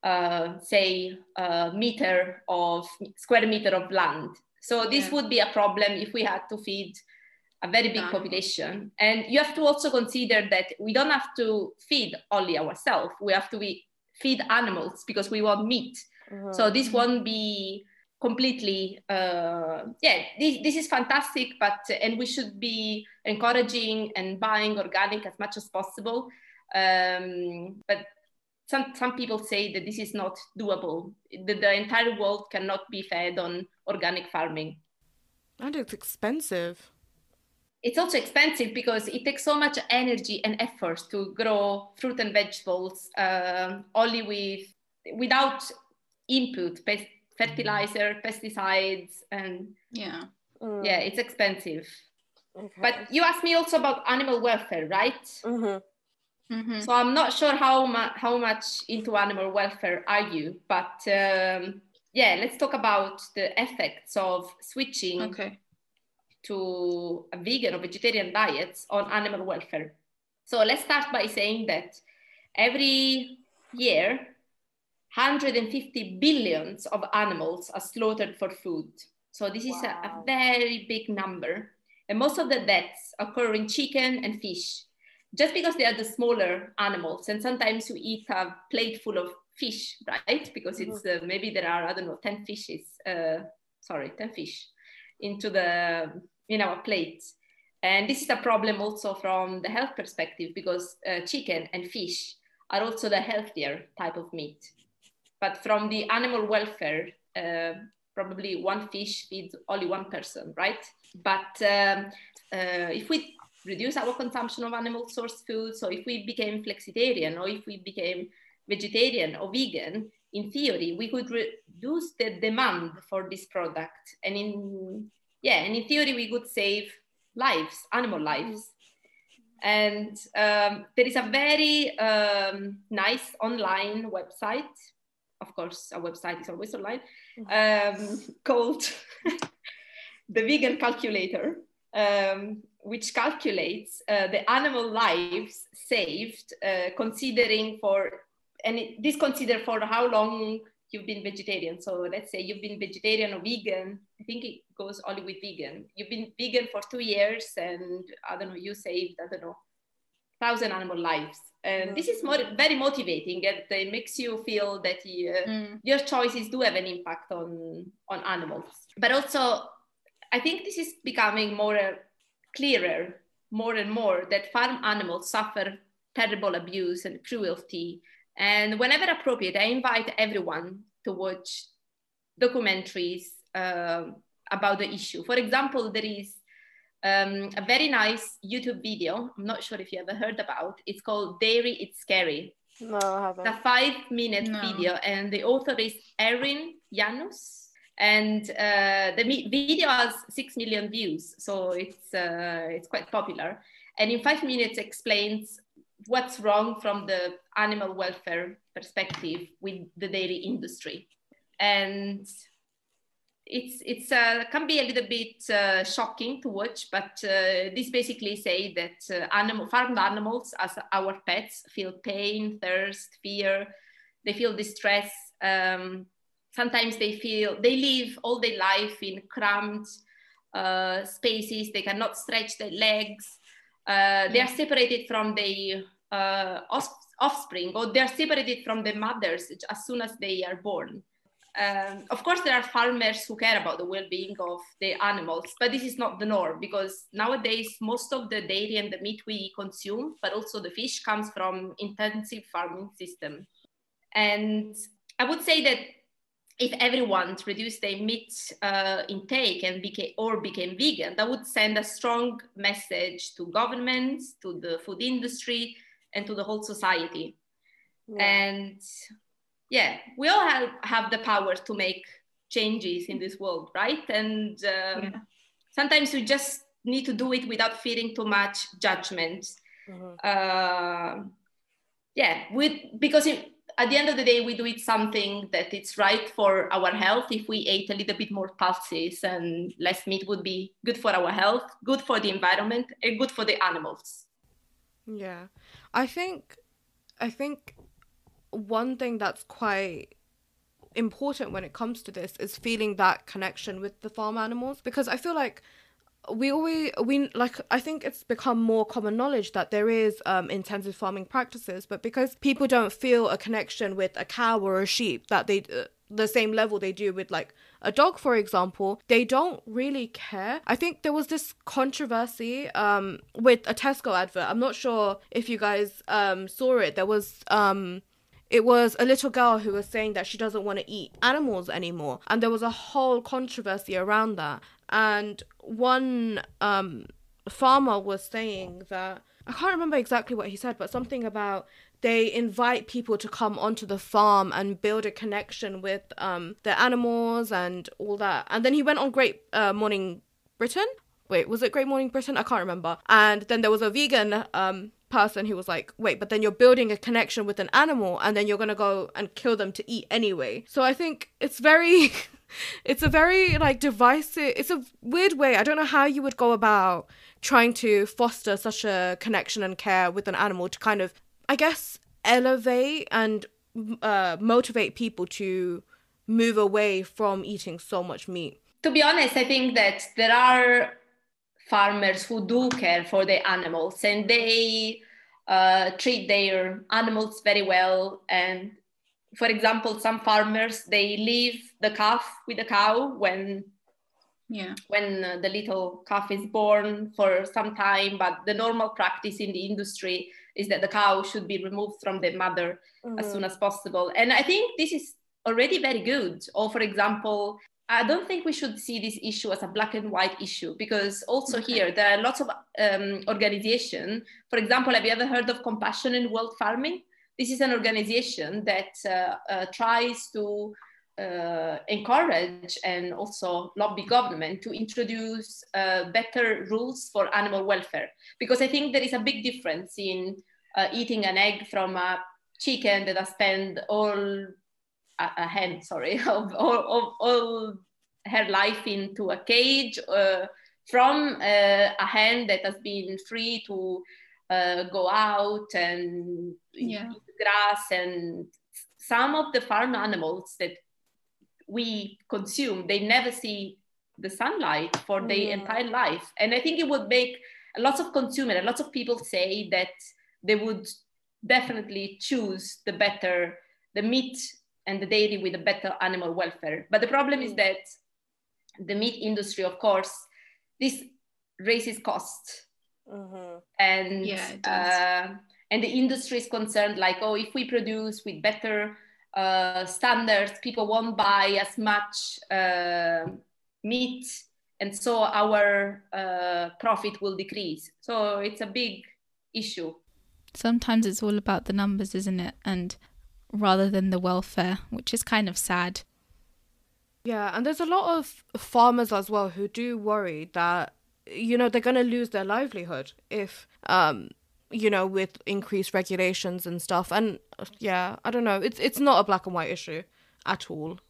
uh, say uh, meter of square meter of land. So this yeah. would be a problem if we had to feed a very big population. And you have to also consider that we don't have to feed only ourselves. We have to be, feed animals because we want meat. Uh-huh. so this won't be completely uh, yeah this, this is fantastic but and we should be encouraging and buying organic as much as possible. Um, but some, some people say that this is not doable the, the entire world cannot be fed on organic farming. And it's expensive. It's also expensive because it takes so much energy and effort to grow fruit and vegetables uh, only with without input fertilizer, pesticides, and yeah, mm. yeah, it's expensive. Okay. But you asked me also about animal welfare, right? Mm-hmm. Mm-hmm. So I'm not sure how much how much into animal welfare are you, but um, yeah, let's talk about the effects of switching Okay. to a vegan or vegetarian diets on animal welfare. So let's start by saying that every year, 150 billions of animals are slaughtered for food. So this is a, a very big number. And most of the deaths occur in chicken and fish, just because they are the smaller animals. And sometimes you eat a plate full of fish, right? Because it's uh, maybe there are, I don't know, 10 fishes, uh, sorry, 10 fish into the in our plate. And this is a problem also from the health perspective because uh, chicken and fish are also the healthier type of meat. But from the animal welfare, uh, probably one fish feeds only one person, right? But um, uh, if we reduce our consumption of animal source food, so if we became flexitarian or if we became vegetarian or vegan, in theory, we could reduce the demand for this product. And in yeah, and in theory, we could save lives, animal lives. And um, there is a very um, nice online website. Of course, a website is always online, um, called the Vegan Calculator, um, which calculates uh, the animal lives saved, uh, considering for, and it, this consider for how long you've been vegetarian. So let's say you've been vegetarian or vegan. I think it goes only with vegan. You've been vegan for two years, and I don't know, you saved I don't know, thousand animal lives. And this is more, very motivating, and it makes you feel that you, Mm. your choices do have an impact on on animals. But also, I think this is becoming more uh, clearer, more and more that farm animals suffer terrible abuse and cruelty. And whenever appropriate, I invite everyone to watch documentaries uh, about the issue. For example, there is um, a very nice YouTube video. I'm not sure if you ever heard about. It's called Dairy is Scary. No, I haven't. It's a five minute No. video, and the author is Erin Janus. And uh, the video has six million views, so it's uh, it's quite popular. And in five minutes, explains what's wrong from the animal welfare perspective with the dairy industry, and it's it's uh, can be a little bit uh, shocking to watch, but uh, this basically say that uh, animal farmed animals as our pets feel pain, thirst, fear, they feel distress. Um, sometimes they feel they live all their life in cramped uh, spaces. They cannot stretch their legs. Uh, they are separated from their offspring, or they are separated from their mothers as soon as they are born. Um, of course, there are farmers who care about the well-being of the animals, but this is not the norm because nowadays most of the dairy and the meat we consume, but also the fish, comes from intensive farming system. And I would say that if everyone reduced their meat uh, intake and became or became vegan, that would send a strong message to governments, to the food industry, and to the whole society Yeah. and yeah we all have, have the power to make changes in this world right and um, Yeah. sometimes we just need to do it without feeling too much judgment Mhm. uh, yeah we because at the end of the day we do it something that it's right for our health if we ate a little bit more pulses and less meat would be good for our health good for the environment and good for the animals Yeah. I think I think one thing that's quite important when it comes to this is feeling that connection with the farm animals because I feel like we always we like I think it's become more common knowledge that there is um intensive farming practices but because people don't feel a connection with a cow or a sheep that they uh, the same level they do with like a dog for example they don't really care. I think there was this controversy um with a tesco advert. I'm not sure if you guys um saw it. There was um it was a little girl who was saying that she doesn't want to eat animals anymore and there was a whole controversy around that. And one um farmer was saying that i can't remember exactly what he said but something about they invite people to come onto the farm and build a connection with um the animals and all that. And then he went on great uh, morning britain? Wait was it great morning britain? I can't remember. And then there was a vegan um person who was like, wait, but then you're building a connection with an animal and then you're going to go and kill them to eat anyway. So I think it's very. it's a very like divisive it's a weird way i don't know how you would go about trying to foster such a connection and care with an animal to kind of i guess elevate and uh, motivate people to move away from eating so much meat to be honest i think that there are farmers who do care for the animals and they uh, treat their animals very well. And for example some farmers they leave the calf with the cow when yeah. when uh, the little calf is born for some time but the normal practice in the industry is that the cow should be removed from the mother mm-hmm. as soon as possible. And i think this is already very good. Or for example I don't think we should see this issue as a black and white issue because also okay. here there are lots of um, organization. For example, have you ever heard of Compassion in World Farming? This is an organization that uh, uh, tries to uh, encourage and also lobby government to introduce uh, better rules for animal welfare. Because I think there is a big difference in uh, eating an egg from a chicken that has spent all hen, sorry, of, of, all her life into a cage uh, from uh, a hen that has been free to uh, go out and yeah. eat grass and some of the farm animals that we consume they never see the sunlight for their entire life and i think it would make lots of consumers lots of people say that they would definitely choose the better the meat and the dairy with a better animal welfare. But the problem is mm. that the meat industry, of course, this raises costs. Mm-hmm. And yeah, uh, and the industry is concerned like, oh, if we produce with better uh, standards, people won't buy as much uh, meat, and so our uh, profit will decrease. So it's a big issue. Sometimes it's all about the numbers, isn't it? And rather than the welfare, which is kind of sad. Yeah, and there's a lot of farmers as well who do worry that you know they're going to lose their livelihood if um you know with increased regulations and stuff. And yeah i don't know. It's it's not a black and white issue at all.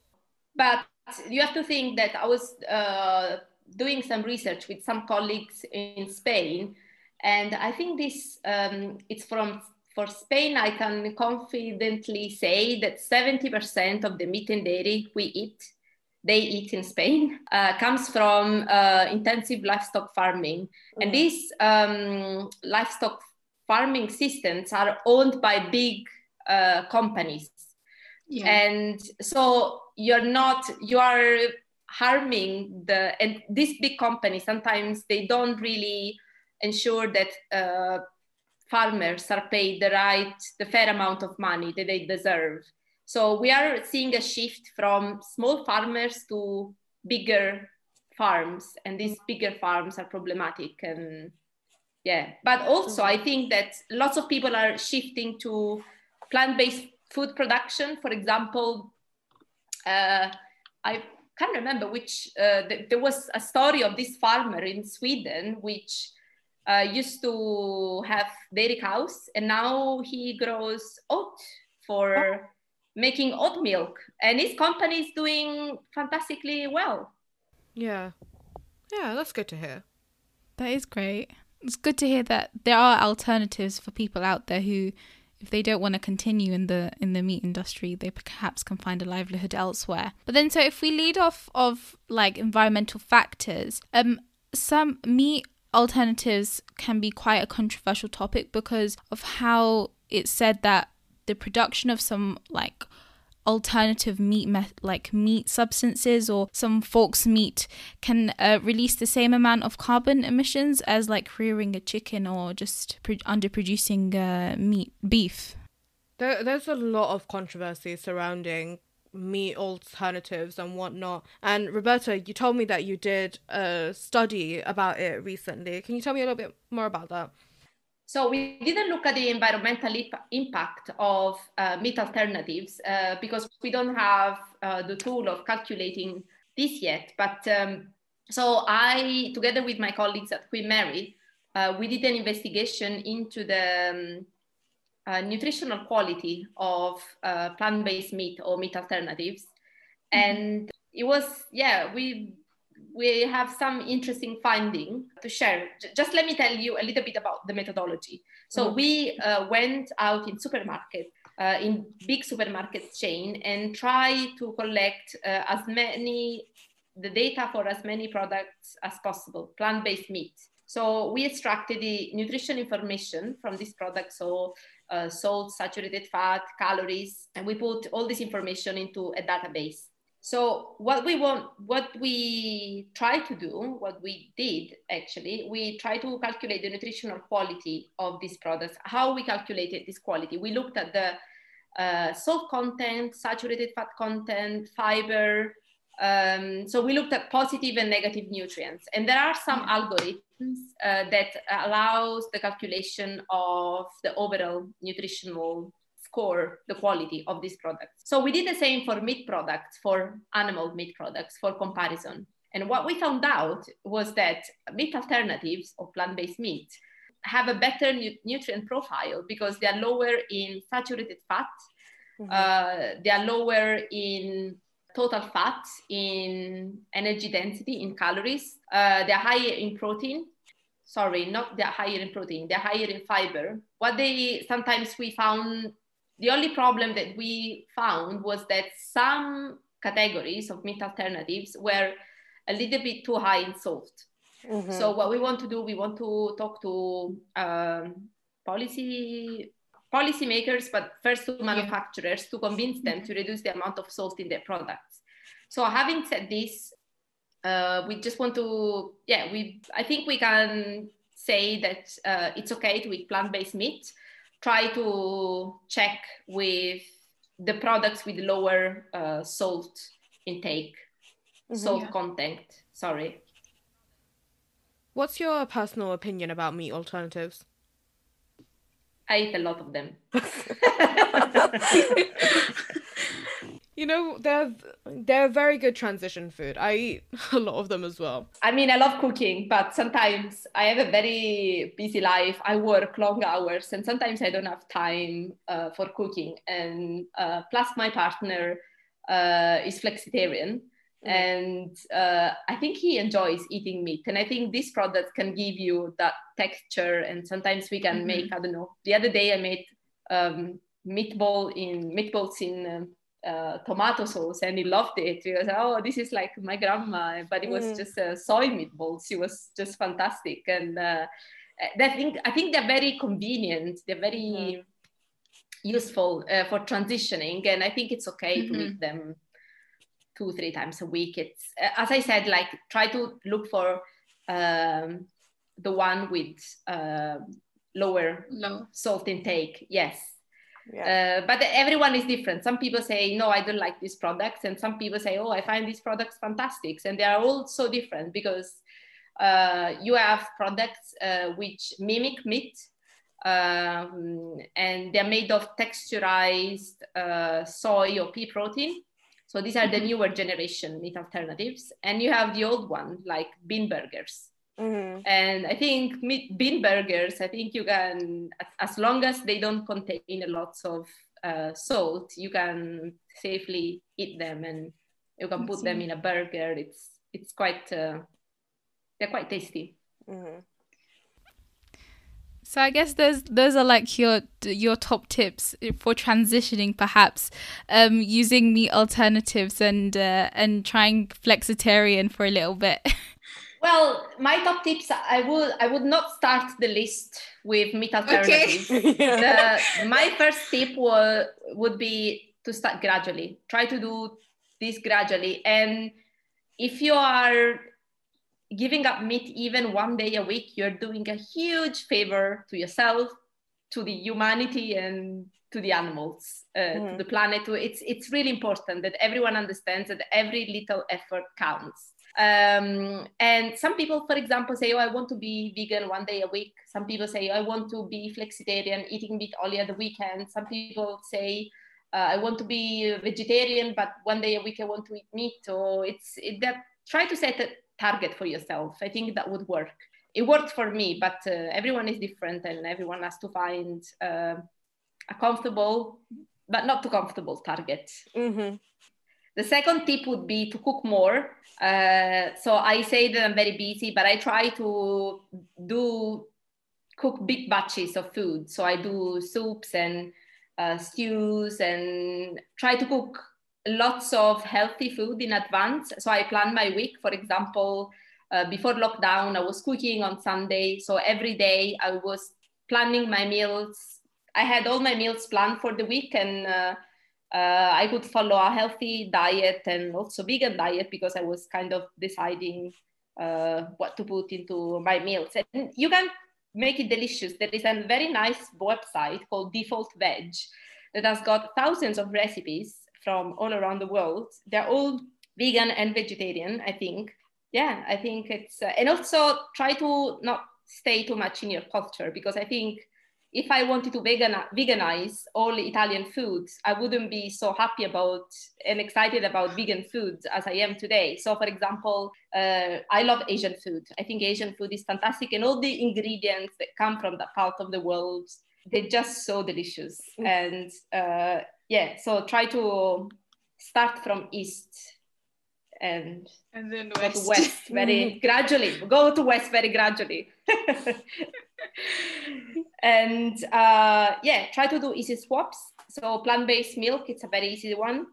But you have to think that i was uh, doing some research with some colleagues in spain and i think this um, it's from for Spain, I can confidently say that 70% of the meat and dairy we eat, they eat in Spain, uh, comes from uh, intensive livestock farming. Mm. And these um, livestock farming systems are owned by big uh, companies. Yeah. And so you're not, you are harming the, and these big companies, sometimes they don't really ensure that uh, farmers are paid the right, the fair amount of money that they deserve. So we are seeing a shift from small farmers to bigger farms, and these bigger farms are problematic. And yeah, but also I think that lots of people are shifting to plant-based food production. For example, uh, I can't remember which. Uh, th- there was a story of this farmer in Sweden which uh, used to have dairy cows and now he grows oat for oh. making oat milk. And his company is doing fantastically well. Yeah. Yeah that's good to hear. That is great. It's good to hear that there are alternatives for people out there who if they don't want to continue in the in the meat industry they perhaps can find a livelihood elsewhere. But then so if we lead off of like environmental factors um some meat alternatives can be quite a controversial topic because of how it's said that the production of some like alternative meat me- like meat substances or some folks meat can uh, release the same amount of carbon emissions as like rearing a chicken or just pro- underproducing uh, meat beef. There, there's a lot of controversy surrounding meat alternatives and whatnot. And Roberta, you told me that you did a study about it recently. Can you tell me a little bit more about that? So we didn't look at the environmental impact of uh, meat alternatives uh, because we don't have uh, the tool of calculating this yet. But um, so I, together with my colleagues at Queen Mary, uh, we did an investigation into the um, uh, nutritional quality of uh, plant-based meat or meat alternatives, mm-hmm. and it was yeah we we have some interesting finding to share. Just let me tell you a little bit about the methodology. So mm-hmm. we uh, went out in supermarket, uh, in big supermarket chain, and try to collect uh, as many the data for as many products as possible, plant-based meat. So we extracted the nutrition information from this product, so uh, salt, saturated fat, calories, and we put all this information into a database. So what we want, what we try to do, what we did actually, we try to calculate the nutritional quality of these products. How we calculated this quality? We looked at the uh, salt content, saturated fat content, fiber. Um, so we looked at positive and negative nutrients, and there are some algorithms uh, that allows the calculation of the overall nutritional score the quality of these products. So we did the same for meat products, for animal meat products, for comparison. And what we found out was that meat alternatives or plant-based meat have a better nu- nutrient profile because they are lower in saturated fat, mm-hmm. uh, they are lower in total fat, in energy density, in calories, uh, they're higher in protein. Sorry, not they're higher in protein, they're higher in fiber. What they sometimes we found the only problem that we found was that some categories of meat alternatives were a little bit too high in salt. Mm-hmm. So what we want to do, we want to talk to um, policy policymakers, but first to manufacturers yeah. to convince them to reduce the amount of salt in their products. So having said this, uh, we just want to, yeah, we I think we can say that uh, it's okay to eat plant-based meat, try to check with the products with lower uh, salt intake, mm-hmm, salt yeah. content. Sorry. What's your personal opinion about meat alternatives? I eat a lot of them. you know they're they're very good transition food i eat a lot of them as well i mean i love cooking but sometimes i have a very busy life i work long hours and sometimes i don't have time uh, for cooking and uh, plus my partner uh, is flexitarian. And uh, i think he enjoys eating meat and i think this product can give you that texture and sometimes we can mm-hmm. make i don't know the other day i made um, meatball in meatballs in um, uh, tomato sauce and he loved it because oh this is like my grandma but it was mm. just uh, soy meatballs it was just fantastic and uh, I think I think they're very convenient they're very mm. useful uh, for transitioning and I think it's okay mm-hmm. to eat them two three times a week it's uh, as I said like try to look for um, the one with uh, lower Low. salt intake yes yeah. Uh, but everyone is different. Some people say, no, I don't like these products. And some people say, oh, I find these products fantastic. And they are all so different because uh, you have products uh, which mimic meat um, and they're made of texturized uh, soy or pea protein. So these are the newer generation meat alternatives. And you have the old one, like bean burgers. Mm-hmm. And I think meat bean burgers, I think you can, as long as they don't contain a lot of uh, salt, you can safely eat them and you can put them in a burger. It's it's quite uh, they're quite tasty. Mm-hmm. So I guess those those are like your your top tips for transitioning, perhaps um, using meat alternatives and uh, and trying flexitarian for a little bit. Well, my top tips, I would I would not start the list with meat alternatives. Okay. the, my first tip will, would be to start gradually. Try to do this gradually. And if you are giving up meat even one day a week, you're doing a huge favor to yourself, to the humanity, and to the animals, uh, mm. to mm-hmm. the planet. It's, it's really important that everyone understands that every little effort counts. Um, and some people, for example, say, oh, I want to be vegan one day a week. Some people say, I want to be flexitarian, eating meat only at the weekend. Some people say, uh, I want to be vegetarian, but one day a week I want to eat meat. Or it's it, that try to set a target for yourself. I think that would work. it worked for me, but uh, everyone is different and everyone has to find uh, a comfortable, but not too comfortable target. Mm-hmm. The second tip would be to cook more. Uh, so I say that I'm very busy, but I try to do cook big batches of food. So I do soups and uh, stews and try to cook lots of healthy food in advance. So I plan my week. For example, uh, before lockdown, I was cooking on Sunday. So every day I was planning my meals. I had all my meals planned for the week and uh, uh, I could follow a healthy diet and also vegan diet because I was kind of deciding uh, what to put into my meals. And you can make it delicious. There is a very nice website called Default Veg that has got thousands of recipes from all around the world. They're all vegan and vegetarian, I think. Yeah, I think it's, uh, and also try to not stay too much in your culture because I think if I wanted to vegan, veganize all Italian foods, I wouldn't be so happy about and excited about vegan foods as I am today. So, for example, uh, I love Asian food. I think Asian food is fantastic, and all the ingredients that come from that part of the world, they're just so delicious. Mm. And uh, yeah, so try to start from east and and then west, go to west very gradually. Go to west very gradually. and uh, yeah, try to do easy swaps. So plant-based milk, it's a very easy one.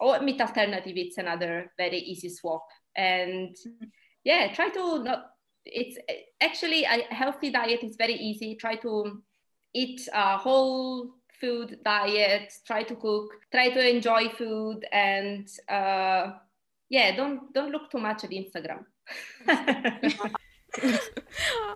Or meat alternative, it's another very easy swap. And yeah, try to not. It's actually a healthy diet is very easy. Try to eat a whole food diet. Try to cook. Try to enjoy food, and uh, yeah, don't don't look too much at Instagram.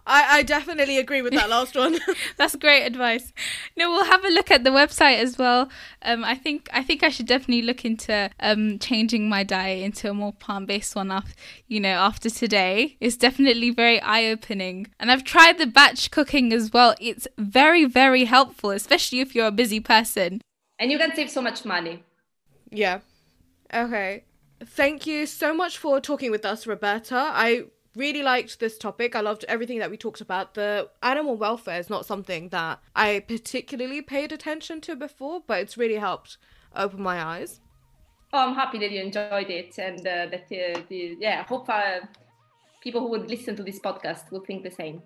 I, I definitely agree with that last one. That's great advice. No, we'll have a look at the website as well. Um, I think I think I should definitely look into um changing my diet into a more plant based one. After you know, after today, it's definitely very eye opening. And I've tried the batch cooking as well. It's very very helpful, especially if you're a busy person. And you can save so much money. Yeah. Okay. Thank you so much for talking with us, Roberta. I really liked this topic. I loved everything that we talked about. The animal welfare is not something that I particularly paid attention to before, but it's really helped open my eyes. Oh, I'm happy that you enjoyed it, and uh, that uh, the, yeah, I hope uh, people who would listen to this podcast will think the same.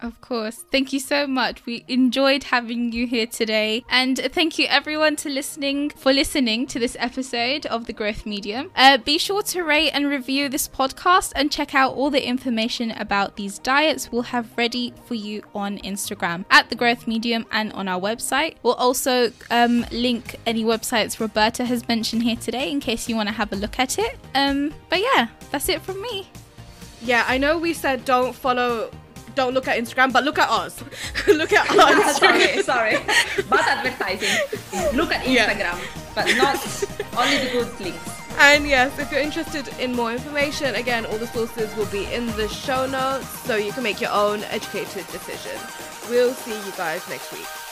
Of course. Thank you so much. We enjoyed having you here today. And thank you everyone to listening for listening to this episode of The Growth Medium. Uh, be sure to rate and review this podcast and check out all the information about these diets we'll have ready for you on Instagram at The Growth Medium and on our website. We'll also um, link any websites Roberta has mentioned here today in case you want to have a look at it. Um, but yeah, that's it from me. Yeah, I know we said don't follow don't look at Instagram, but look at us. look at us. sorry, sorry. But advertising. Look at Instagram, yeah. but not only the good links. And yes, if you're interested in more information, again, all the sources will be in the show notes so you can make your own educated decision. We'll see you guys next week.